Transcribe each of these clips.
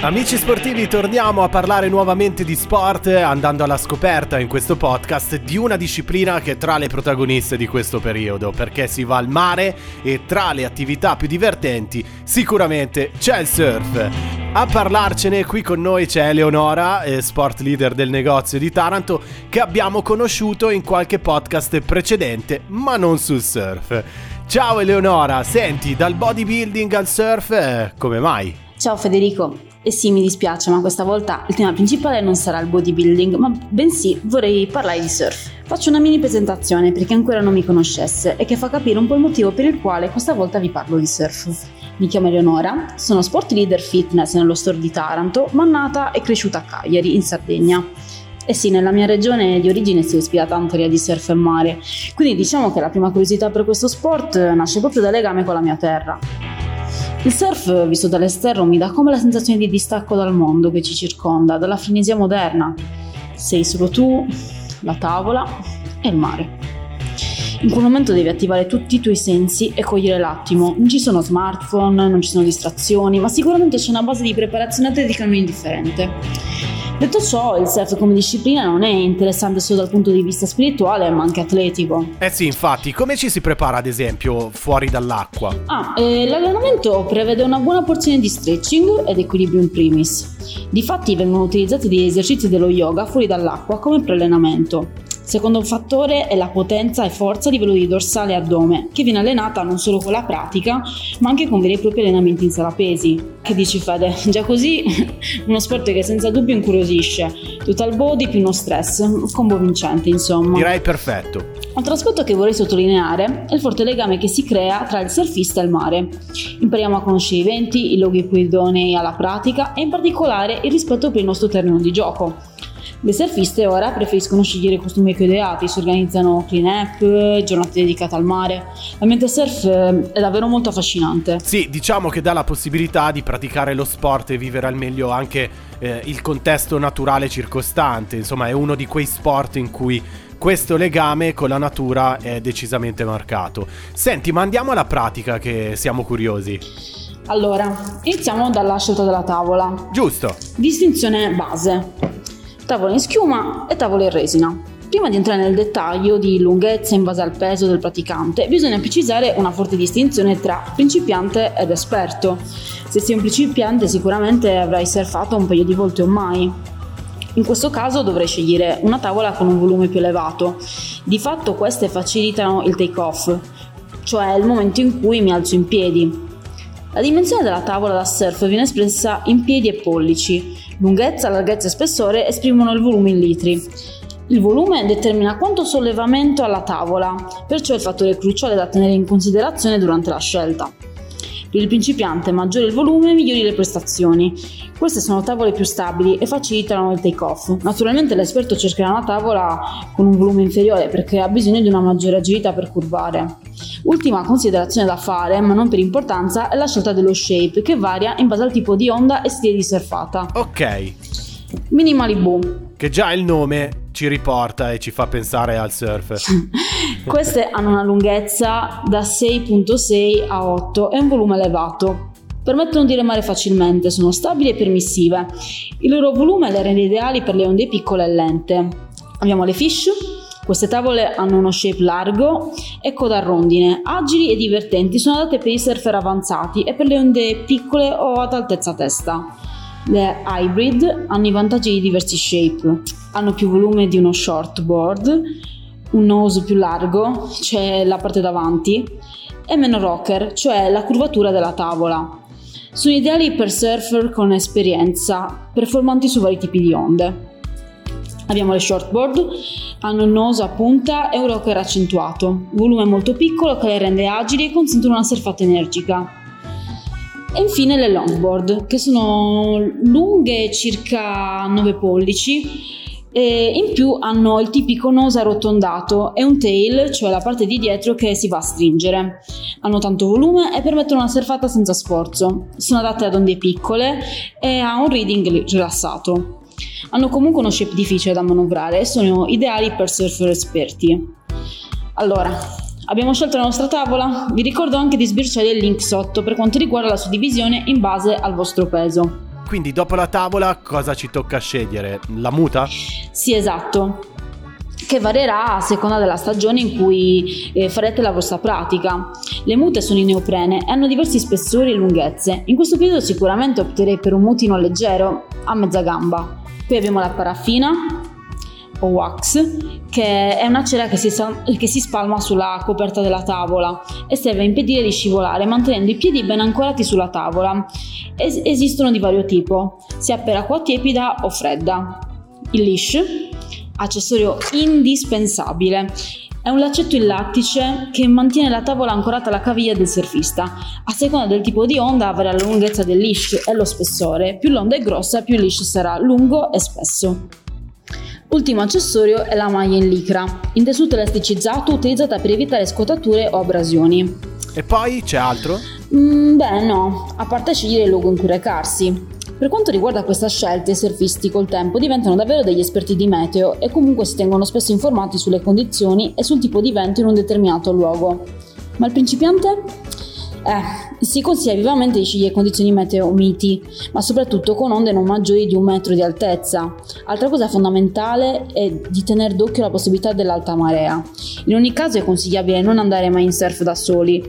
Amici sportivi, torniamo a parlare nuovamente di sport andando alla scoperta in questo podcast di una disciplina che è tra le protagoniste di questo periodo, perché si va al mare e tra le attività più divertenti sicuramente c'è il surf. A parlarcene qui con noi c'è Eleonora, eh, sport leader del negozio di Taranto, che abbiamo conosciuto in qualche podcast precedente, ma non sul surf. Ciao Eleonora, senti, dal bodybuilding al surf, eh, come mai? Ciao Federico, e sì, mi dispiace, ma questa volta il tema principale non sarà il bodybuilding, ma bensì vorrei parlare di surf. Faccio una mini presentazione per chi ancora non mi conoscesse e che fa capire un po' il motivo per il quale questa volta vi parlo di surf. Mi chiamo Eleonora, sono sport leader fitness nello store di Taranto, ma nata e cresciuta a Cagliari, in Sardegna. E sì, nella mia regione di origine si respira tanto aria di surf e mare, quindi diciamo che la prima curiosità per questo sport nasce proprio dal legame con la mia terra. Il surf, visto dall'esterno, mi dà come la sensazione di distacco dal mondo che ci circonda, dalla frenesia moderna. Sei solo tu, la tavola e il mare. In quel momento devi attivare tutti i tuoi sensi e cogliere l'attimo. Non ci sono smartphone, non ci sono distrazioni, ma sicuramente c'è una base di preparazione atletica non indifferente. Detto ciò, il surf come disciplina non è interessante solo dal punto di vista spirituale, ma anche atletico. Eh sì, infatti, come ci si prepara ad esempio fuori dall'acqua? Ah, eh, l'allenamento prevede una buona porzione di stretching ed equilibrio in primis. Difatti vengono utilizzati degli esercizi dello yoga fuori dall'acqua come preallenamento. Secondo fattore è la potenza e forza a livello di dorsale e addome, che viene allenata non solo con la pratica, ma anche con veri e propri allenamenti in sala pesi. Che dici Fede? Già così uno sport che senza dubbio incuriosisce. Total body più uno stress, combo vincente insomma. Direi perfetto. Altro aspetto che vorrei sottolineare è il forte legame che si crea tra il surfista e il mare. Impariamo a conoscere i venti, i luoghi più idonei alla pratica e in particolare il rispetto per il nostro terreno di gioco. Le surfiste ora preferiscono scegliere costumi più ideati, si organizzano clean up, giornate dedicate al mare. L'ambiente surf eh, è davvero molto affascinante. Sì, diciamo che dà la possibilità di praticare lo sport e vivere al meglio anche eh, il contesto naturale circostante. Insomma, è uno di quei sport in cui questo legame con la natura è decisamente marcato. Senti, ma andiamo alla pratica che siamo curiosi. Allora, iniziamo dalla scelta della tavola. Giusto. Distinzione base tavole in schiuma e tavole in resina. Prima di entrare nel dettaglio di lunghezza in base al peso del praticante, bisogna precisare una forte distinzione tra principiante ed esperto. Se sei un principiante sicuramente avrai surfato un paio di volte o mai. In questo caso dovrei scegliere una tavola con un volume più elevato. Di fatto queste facilitano il take-off, cioè il momento in cui mi alzo in piedi. La dimensione della tavola da surf viene espressa in piedi e pollici. Lunghezza, larghezza e spessore esprimono il volume in litri. Il volume determina quanto sollevamento ha la tavola, perciò è il fattore cruciale da tenere in considerazione durante la scelta. Per il principiante maggiore il volume, migliori le prestazioni. Queste sono tavole più stabili e facilitano il take-off. Naturalmente l'esperto cercherà una tavola con un volume inferiore perché ha bisogno di una maggiore agilità per curvare. Ultima considerazione da fare, ma non per importanza, è la scelta dello shape che varia in base al tipo di onda e stile di surfata. Ok. Minimali boom che già il nome ci riporta e ci fa pensare al surf. Queste hanno una lunghezza da 6.6 a 8 e un volume elevato. Permettono di remare facilmente, sono stabili e permissive. Il loro volume le rende ideali per le onde piccole e lente. Abbiamo le fish, queste tavole hanno uno shape largo e coda a rondine, agili e divertenti, sono adatte per i surfer avanzati e per le onde piccole o ad altezza testa. Le hybrid hanno i vantaggi di diversi shape, hanno più volume di uno shortboard, un nose più largo, cioè la parte davanti, e meno rocker, cioè la curvatura della tavola. Sono ideali per surfer con esperienza, performanti su vari tipi di onde. Abbiamo le shortboard, hanno un nose a punta e un rocker accentuato, volume molto piccolo che le rende agili e consentono una surfata energica. E infine le longboard, che sono lunghe circa 9 pollici e in più hanno il tipico nose arrotondato e un tail, cioè la parte di dietro che si va a stringere. Hanno tanto volume e permettono una surfata senza sforzo. Sono adatte ad onde piccole e a un reading rilassato. Hanno comunque uno shape difficile da manovrare e sono ideali per surfer esperti. Allora, Abbiamo scelto la nostra tavola? Vi ricordo anche di sbirciare il link sotto per quanto riguarda la suddivisione in base al vostro peso. Quindi dopo la tavola cosa ci tocca scegliere? La muta? Sì, esatto che varierà a seconda della stagione in cui eh, farete la vostra pratica. Le mute sono in neoprene e hanno diversi spessori e lunghezze. In questo periodo sicuramente opterei per un mutino leggero a mezza gamba. Qui abbiamo la paraffina o wax, che è una cera che si, che si, spalma sulla coperta della tavola e serve a impedire di scivolare mantenendo i piedi ben ancorati sulla tavola. Es- esistono di vario tipo, sia per acqua tiepida o fredda. Il leash accessorio indispensabile. È un laccetto in lattice che mantiene la tavola ancorata alla caviglia del surfista. A seconda del tipo di onda avrà la lunghezza del leash e lo spessore. Più l'onda è grossa, più il leash sarà lungo e spesso. Ultimo accessorio è la maglia in licra, in tessuto elasticizzato utilizzata per evitare scottature o abrasioni. E poi c'è altro? Mm, beh no, a parte scegliere il luogo in cui recarsi. Per quanto riguarda questa scelta, i surfisti col tempo diventano davvero degli esperti di meteo e comunque si tengono spesso informati sulle condizioni e sul tipo di vento in un determinato luogo. Ma il principiante? Eh, si consiglia vivamente di scegliere condizioni meteo miti, ma soprattutto con onde non maggiori di un metro di altezza. Altra cosa fondamentale è di tenere d'occhio la possibilità dell'alta marea. In ogni caso è consigliabile non andare mai in surf da soli.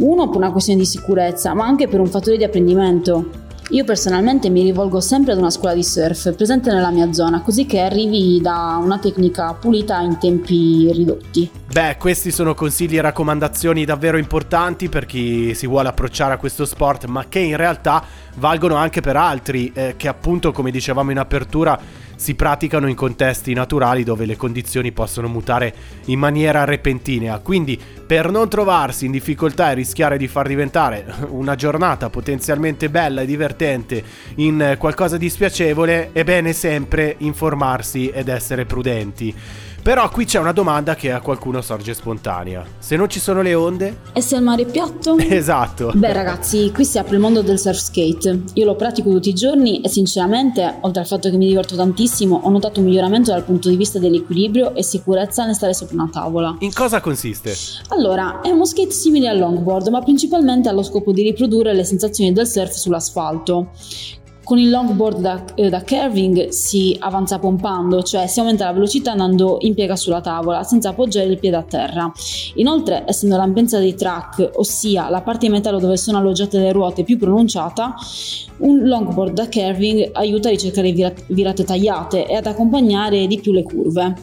Uno per una questione di sicurezza, ma anche per un fattore di apprendimento. Io personalmente mi rivolgo sempre ad una scuola di surf presente nella mia zona, così che arrivi da una tecnica pulita in tempi ridotti. Beh, questi sono consigli e raccomandazioni davvero importanti per chi si vuole approcciare a questo sport, ma che in realtà valgono anche per altri, eh, che appunto, come dicevamo in apertura, si praticano in contesti naturali dove le condizioni possono mutare in maniera repentinea. Quindi, per non trovarsi in difficoltà e rischiare di far diventare una giornata potenzialmente bella e divertente in qualcosa di spiacevole, è bene sempre informarsi ed essere prudenti. Però qui c'è una domanda che a qualcuno sorge spontanea. Se non ci sono le onde? E se il mare è piatto? Esatto. Beh ragazzi, qui si apre il mondo del surf skate. Io lo pratico tutti i giorni e sinceramente, oltre al fatto che mi diverto tantissimo, ho notato un miglioramento dal punto di vista dell'equilibrio e sicurezza nel stare sopra una tavola. In cosa consiste? Allora, è uno skate simile al longboard, ma principalmente ha lo scopo di riprodurre le sensazioni del surf sull'asfalto. Con il longboard da, eh, da, curving si avanza pompando, cioè si aumenta la velocità andando in piega sulla tavola senza appoggiare il piede a terra. Inoltre, essendo l'ampiezza dei track, ossia la parte in metallo dove sono alloggiate le ruote più pronunciata, un longboard da curving aiuta a ricercare virate tagliate e ad accompagnare di più le curve.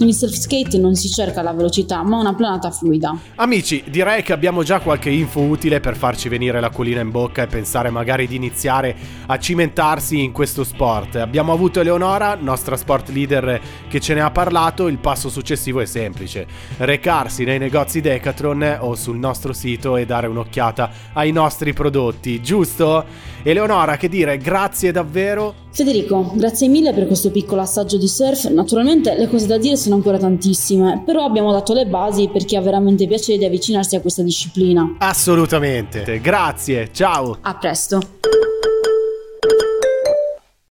Con il surf skate non si cerca la velocità, ma una planata fluida. Amici, direi che abbiamo già qualche info utile per farci venire l'acquolina in bocca e pensare magari di iniziare a cimentarsi in questo sport. Abbiamo avuto Eleonora, nostra sport leader, che ce ne ha parlato. Il passo successivo è semplice: recarsi nei negozi Decathlon o sul nostro sito e dare un'occhiata ai nostri prodotti, giusto? Eleonora, che dire, grazie davvero. Federico, grazie mille per questo piccolo assaggio di surf. Naturalmente le cose da dire sono ancora tantissime, però abbiamo dato le basi per chi ha veramente piacere di avvicinarsi a questa disciplina. Assolutamente. Grazie, ciao. A presto.